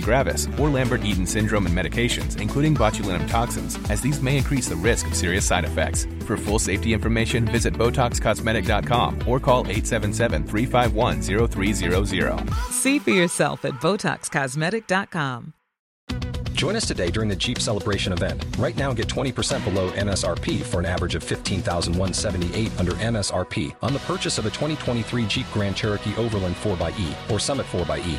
gravis, or Lambert-Eaton syndrome and medications, including botulinum toxins, as these may increase the risk of serious side effects. For full safety information, visit BotoxCosmetic.com or call 877-351-0300. See for yourself at BotoxCosmetic.com. Join us today during the Jeep Celebration event. Right now, get 20% below MSRP for an average of 15178 under MSRP on the purchase of a 2023 Jeep Grand Cherokee Overland 4xE or Summit 4xE.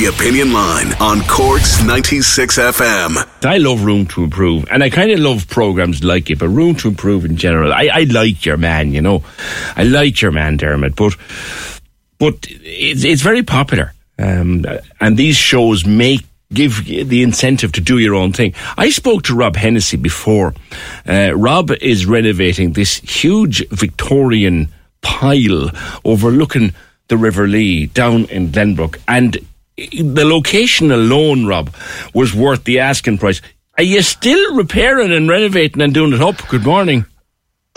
The Opinion Line on Corks 96 FM. I love Room to Improve, and I kind of love programs like it, but Room to Improve in general, I, I like your man, you know. I like your man, Dermot, but but it's, it's very popular. Um, and these shows make give the incentive to do your own thing. I spoke to Rob Hennessy before. Uh, Rob is renovating this huge Victorian pile overlooking the River Lee down in Glenbrook, and the location alone, Rob, was worth the asking price. Are you still repairing and renovating and doing it up? Good morning.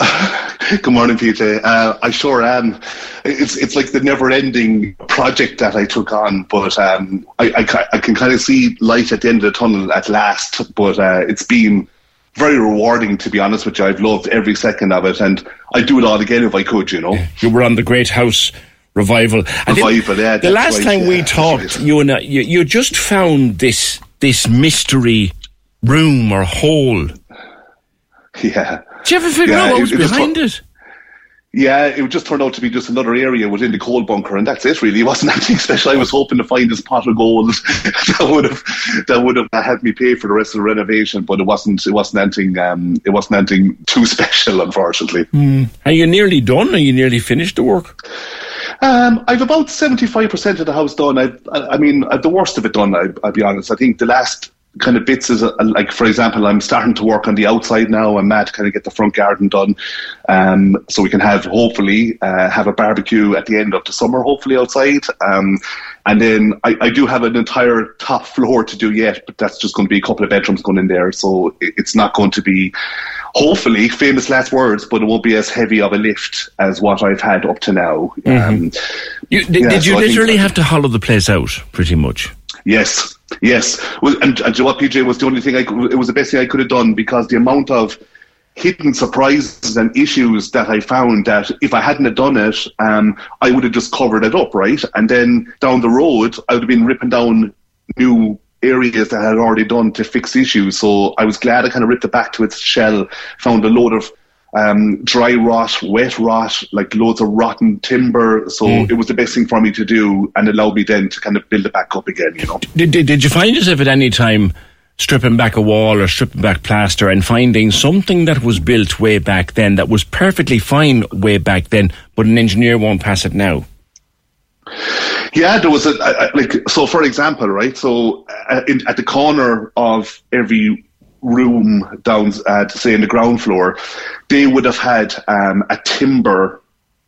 Good morning, PJ. Uh, I sure am. It's it's like the never-ending project that I took on, but um, I, I, I, can kind of see light at the end of the tunnel at last. But uh, it's been very rewarding, to be honest with you. I've loved every second of it, and I'd do it all again if I could. You know, you were on the Great House revival. Revival, yeah. The last right, time yeah, we talked, right. you and I, you, you just found this this mystery room or hole. Yeah. Did you ever figure Yeah, out what was it behind it? Yeah, it would just turned out to be just another area within the coal bunker, and that's it. Really, it wasn't anything special. I was hoping to find this pot of gold that would have that would have helped me pay for the rest of the renovation, but it wasn't. It wasn't anything. Um, it wasn't anything too special, unfortunately. Are you nearly done? Are you nearly finished the work? Um, I've about seventy-five percent of the house done. I've, I, I mean, I've the worst of it done. I, I'll be honest. I think the last kind of bits is uh, like, for example, I'm starting to work on the outside now. I'm mad to kind of get the front garden done, um, so we can have hopefully uh, have a barbecue at the end of the summer, hopefully outside. Um, and then I, I do have an entire top floor to do yet, but that's just going to be a couple of bedrooms going in there, so it's not going to be. Hopefully, famous last words, but it won't be as heavy of a lift as what I've had up to now. Um, You, did, Yeah, did you so literally have to hollow the place out, pretty much? Yes, yes. Well, and, and do you know what, PJ was the only thing I could, it was the best thing I could have done because the amount of hidden surprises and issues that I found that if I hadn't have done it, um, I would have just covered it up, right? And then down the road, I would have been ripping down new areas that I had already done to fix issues. So I was glad I kind of ripped it back to its shell, found a load of um, dry rot, wet rot, like loads of rotten timber. So it was the best thing for me to do and allowed me then to kind of build it back up again, you know. Did, did, did you find yourself at any time stripping back a wall or stripping back plaster and finding something that was built way back then that was perfectly fine way back then, but an engineer won't pass it now? Yeah, there was a, a, like so. For example, right? So uh, in, at the corner of every room down, uh, say in the ground floor, they would have had um, a timber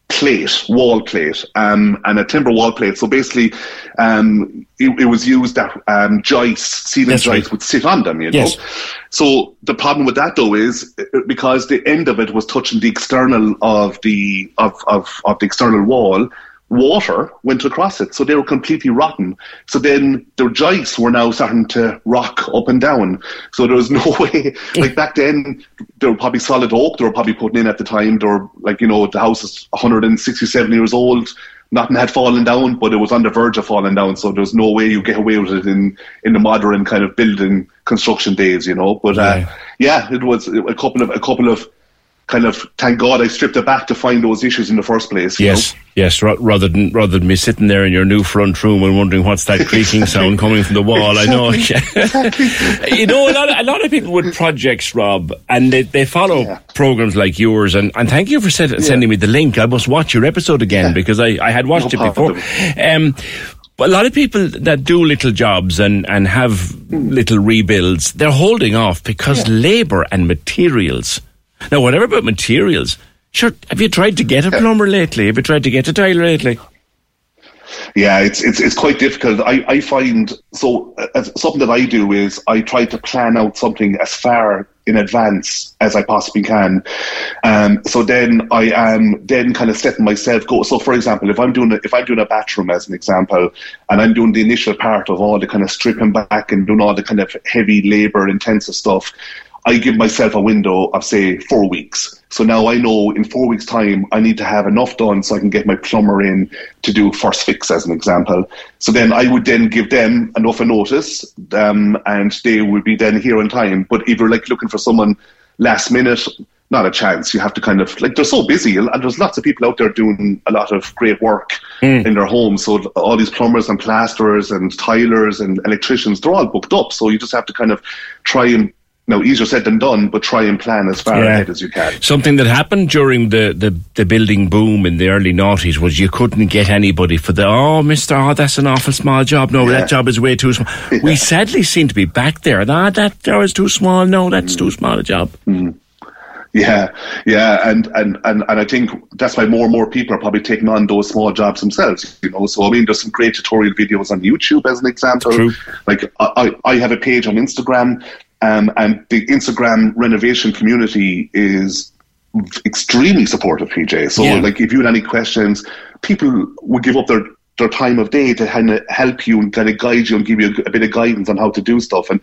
plate, wall plate, um, and a timber wall plate. So basically, um, it, it was used that um, joists, ceiling That's right. joists would sit on them. You Yes. know. So the problem with that though is uh, because the end of it was touching the external of the of, of, of the external wall, water went across it. So they were completely rotten. So then the joists were now starting to rock up and down. So there was no way like back then they were probably solid oak they were probably putting in at the time. They were like, you know, the house is 167 years old. nothing had fallen down, but it was on the verge of falling down. So there's no way you get away with it in in the modern kind of building construction days, you know. But uh, yeah, it was a couple of a couple of kind of thank God I stripped it back to find those issues in the first place. Yes, know? yes. R- rather than rather than me sitting there in your new front room and wondering what's that creaking sound coming from the wall. Exactly, I know. exactly. you know, a lot, of, a lot of people with projects, Rob, and they, they follow Yeah. programs like yours. And, and thank you for send, sending me the link. I must watch your episode again Yeah. because I, I had watched No it before. Um, but a lot of people that do little jobs and, and have little rebuilds, they're holding off because labour and materials. Now, whatever about materials, sure, have you tried to get a plumber lately? Have you tried to get a tiler lately? Yeah, it's it's it's quite difficult. I, I find so uh, something that I do is I try to plan out something as far in advance as I possibly can. Um, so then I am then kind of setting myself go. So for example, if I'm doing a, if I'm doing a bathroom as an example, and I'm doing the initial part of all the kind of stripping back and doing all the kind of heavy labour intensive stuff. I give myself a window of say four weeks. So now I know in four weeks' time I need to have enough done so I can get my plumber in to do first fix as an example. So then I would then give them enough a notice, um, and they would be then here on time. But if you're like looking for someone last minute, not a chance. You have to kind of like they're so busy, and there's lots of people out there doing a lot of great work in their homes. So all these plumbers and plasterers and tilers and electricians, they're all booked up. So you just have to kind of try and now easier said than done, but try and plan as far Yeah. ahead as you can. Something that happened during the, the, the building boom in the early noughties was you couldn't get anybody for the, oh, Mr. Oh, that's an awful small job. No, Yeah. that job is way too small. We sadly seem to be back there. Ah, that job is too small. No, that's too small a job. Yeah, yeah, and, and, and, and I think that's why more and more people are probably taking on those small jobs themselves. You know, so I mean, there's some great tutorial videos on YouTube as an example. True. Like I I have a page on Instagram, um, and the Instagram renovation community is extremely supportive, PJ. So Yeah. like, if you had any questions, people would give up their their time of day to kind of help you and kind of guide you and give you a, a bit of guidance on how to do stuff. And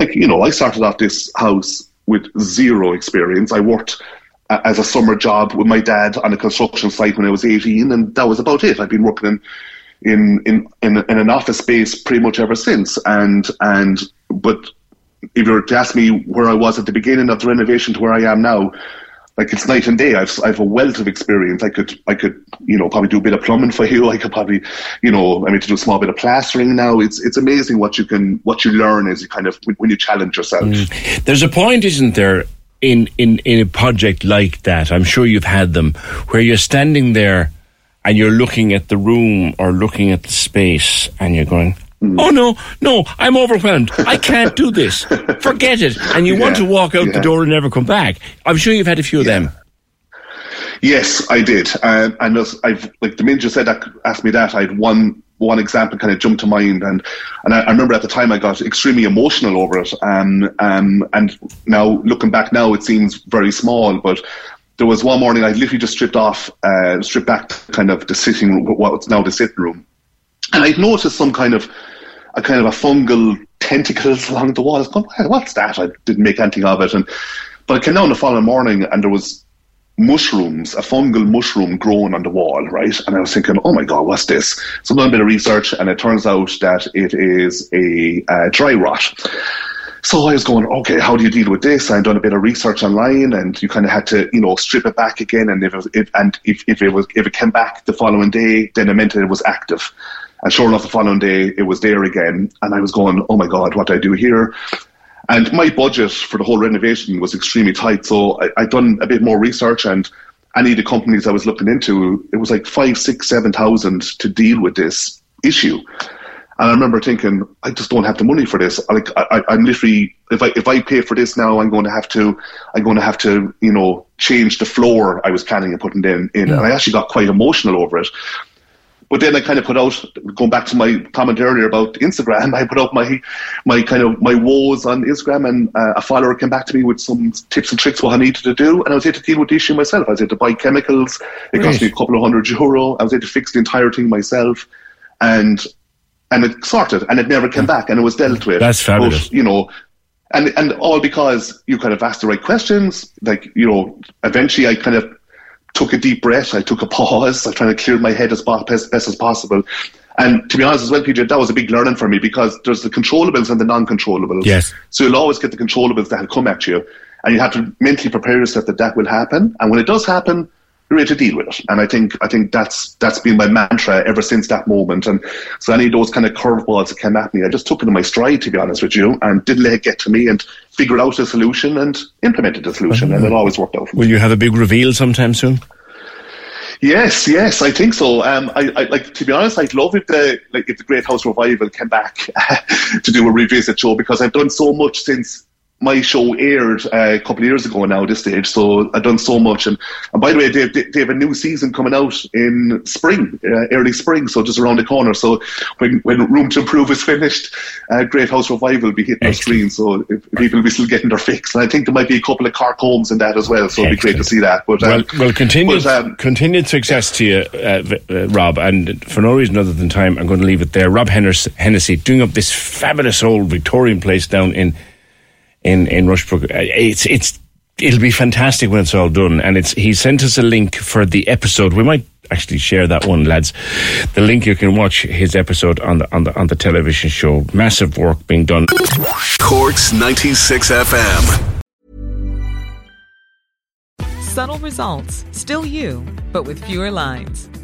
like, you know, I started off this house with zero experience. I worked a- as a summer job with my dad on a construction site when I was 18, and that was about it. I've been working in in in in, in an office space pretty much ever since. And and but if you were to ask me where I was at the beginning of the renovation to where I am now, like it's night and day. I've I've a wealth of experience. I could I could you know probably do a bit of plumbing for you. I could probably you know I mean to do a small bit of plastering now. It's it's amazing what you can what you learn as you kind of when you challenge yourself. Mm. There's a point, isn't there, in, in, in a project like that? I'm sure you've had them where you're standing there and you're looking at the room or looking at the space and you're going, Oh no, no, I'm overwhelmed. I can't do this. Forget it. And you want to walk out the door and never come back. I'm sure you've had a few of them. Yes, I did, um, and as I've like the minute you said that, asked me that, I had one one example kind of jumped to mind, and and I, I remember at the time I got extremely emotional over it, um, um, and now looking back now, it seems very small, but there was one morning I literally just stripped off, uh, stripped back kind of the sitting room, what's now the sitting room, and I'd noticed some kind of a kind of a fungal tentacles along the wall. I was going, "Hey, what's that? I didn't make anything of it, and but I came down the following morning and there was mushrooms, a fungal mushroom growing on the wall, right? And I was thinking, oh my god, what's this? So I've done a bit of research, and it turns out that it is a dry rot. So I was going, okay, how do you deal with this? I'd done a bit of research online, and you kind of had to, you know, strip it back again. And if it, if and if, if it was if it came back the following day, then it meant that it was active. And sure enough, the following day it was there again. And I was going, oh my god, what do I do here? And my budget for the whole renovation was extremely tight. So I, I'd done a bit more research and any of the companies I was looking into, it was like five, six, seven thousand to deal with this issue. And I remember thinking, I just don't have the money for this. Like, I, I, I'm literally, if I if I pay for this now, I'm going to have to, I'm going to have to, you know, change the floor I was planning on putting in. in. And I actually got quite emotional over it. But then I kind of put out, going back to my comment earlier about Instagram, I put out my my kind of my woes on Instagram, and uh, a follower came back to me with some tips and tricks what I needed to do, and I was able to deal with the issue myself. I was able to buy chemicals. It cost me a couple of hundred euro. I was able to fix the entire thing myself, and and it sorted, and it never came back, and it was dealt with. That's fabulous. But, you know, and and all because you kind of asked the right questions. Like you know, eventually I kind of took a deep breath. I took a pause. I tried to clear my head as best, best as possible. And to be honest as well, PJ, that was a big learning for me because there's the controllables and the non-controllables. Yes. So you'll always get the controllables that will come at you, and you have to mentally prepare yourself that that will happen. And when it does happen, you're ready to deal with it. And I think I think that's that's been my mantra ever since that moment. And so any of those kind of curveballs that came at me, I just took it in my stride, to be honest with you, and didn't let it get to me and figured out a solution and implemented the solution, and it always worked out. Will you have a big reveal sometime soon? Yes, yes, I think so. Um, I, I like to be honest. I'd love if the like if the Great House Revival came back to do a revisit show because I've done so much since my show aired uh, a couple of years ago now at this stage. So I've done so much. And, and by the way, they, they, they have a new season coming out in spring, uh, early spring, so just around the corner. So when, when Room to Improve is finished, uh, Great House Revival will be hitting our screen. So if, people will be still getting their fix. And I think there might be a couple of Cork homes in that as well. So it'll be great to see that. But, well, um, well, continued, but, um, continued success to you, uh, uh, Rob. And for no reason other than time, I'm going to leave it there. Rob Hennes- Hennessy doing up this fabulous old Victorian place down in in in Rushbrook. Uh, It's it's it'll be fantastic when it's all done. And it's he sent us a link for the episode. We might actually share that one, lads. The link you can watch his episode on the on the on the television show. Massive work being done. Corks 96 FM. Subtle results, still you, but with fewer lines.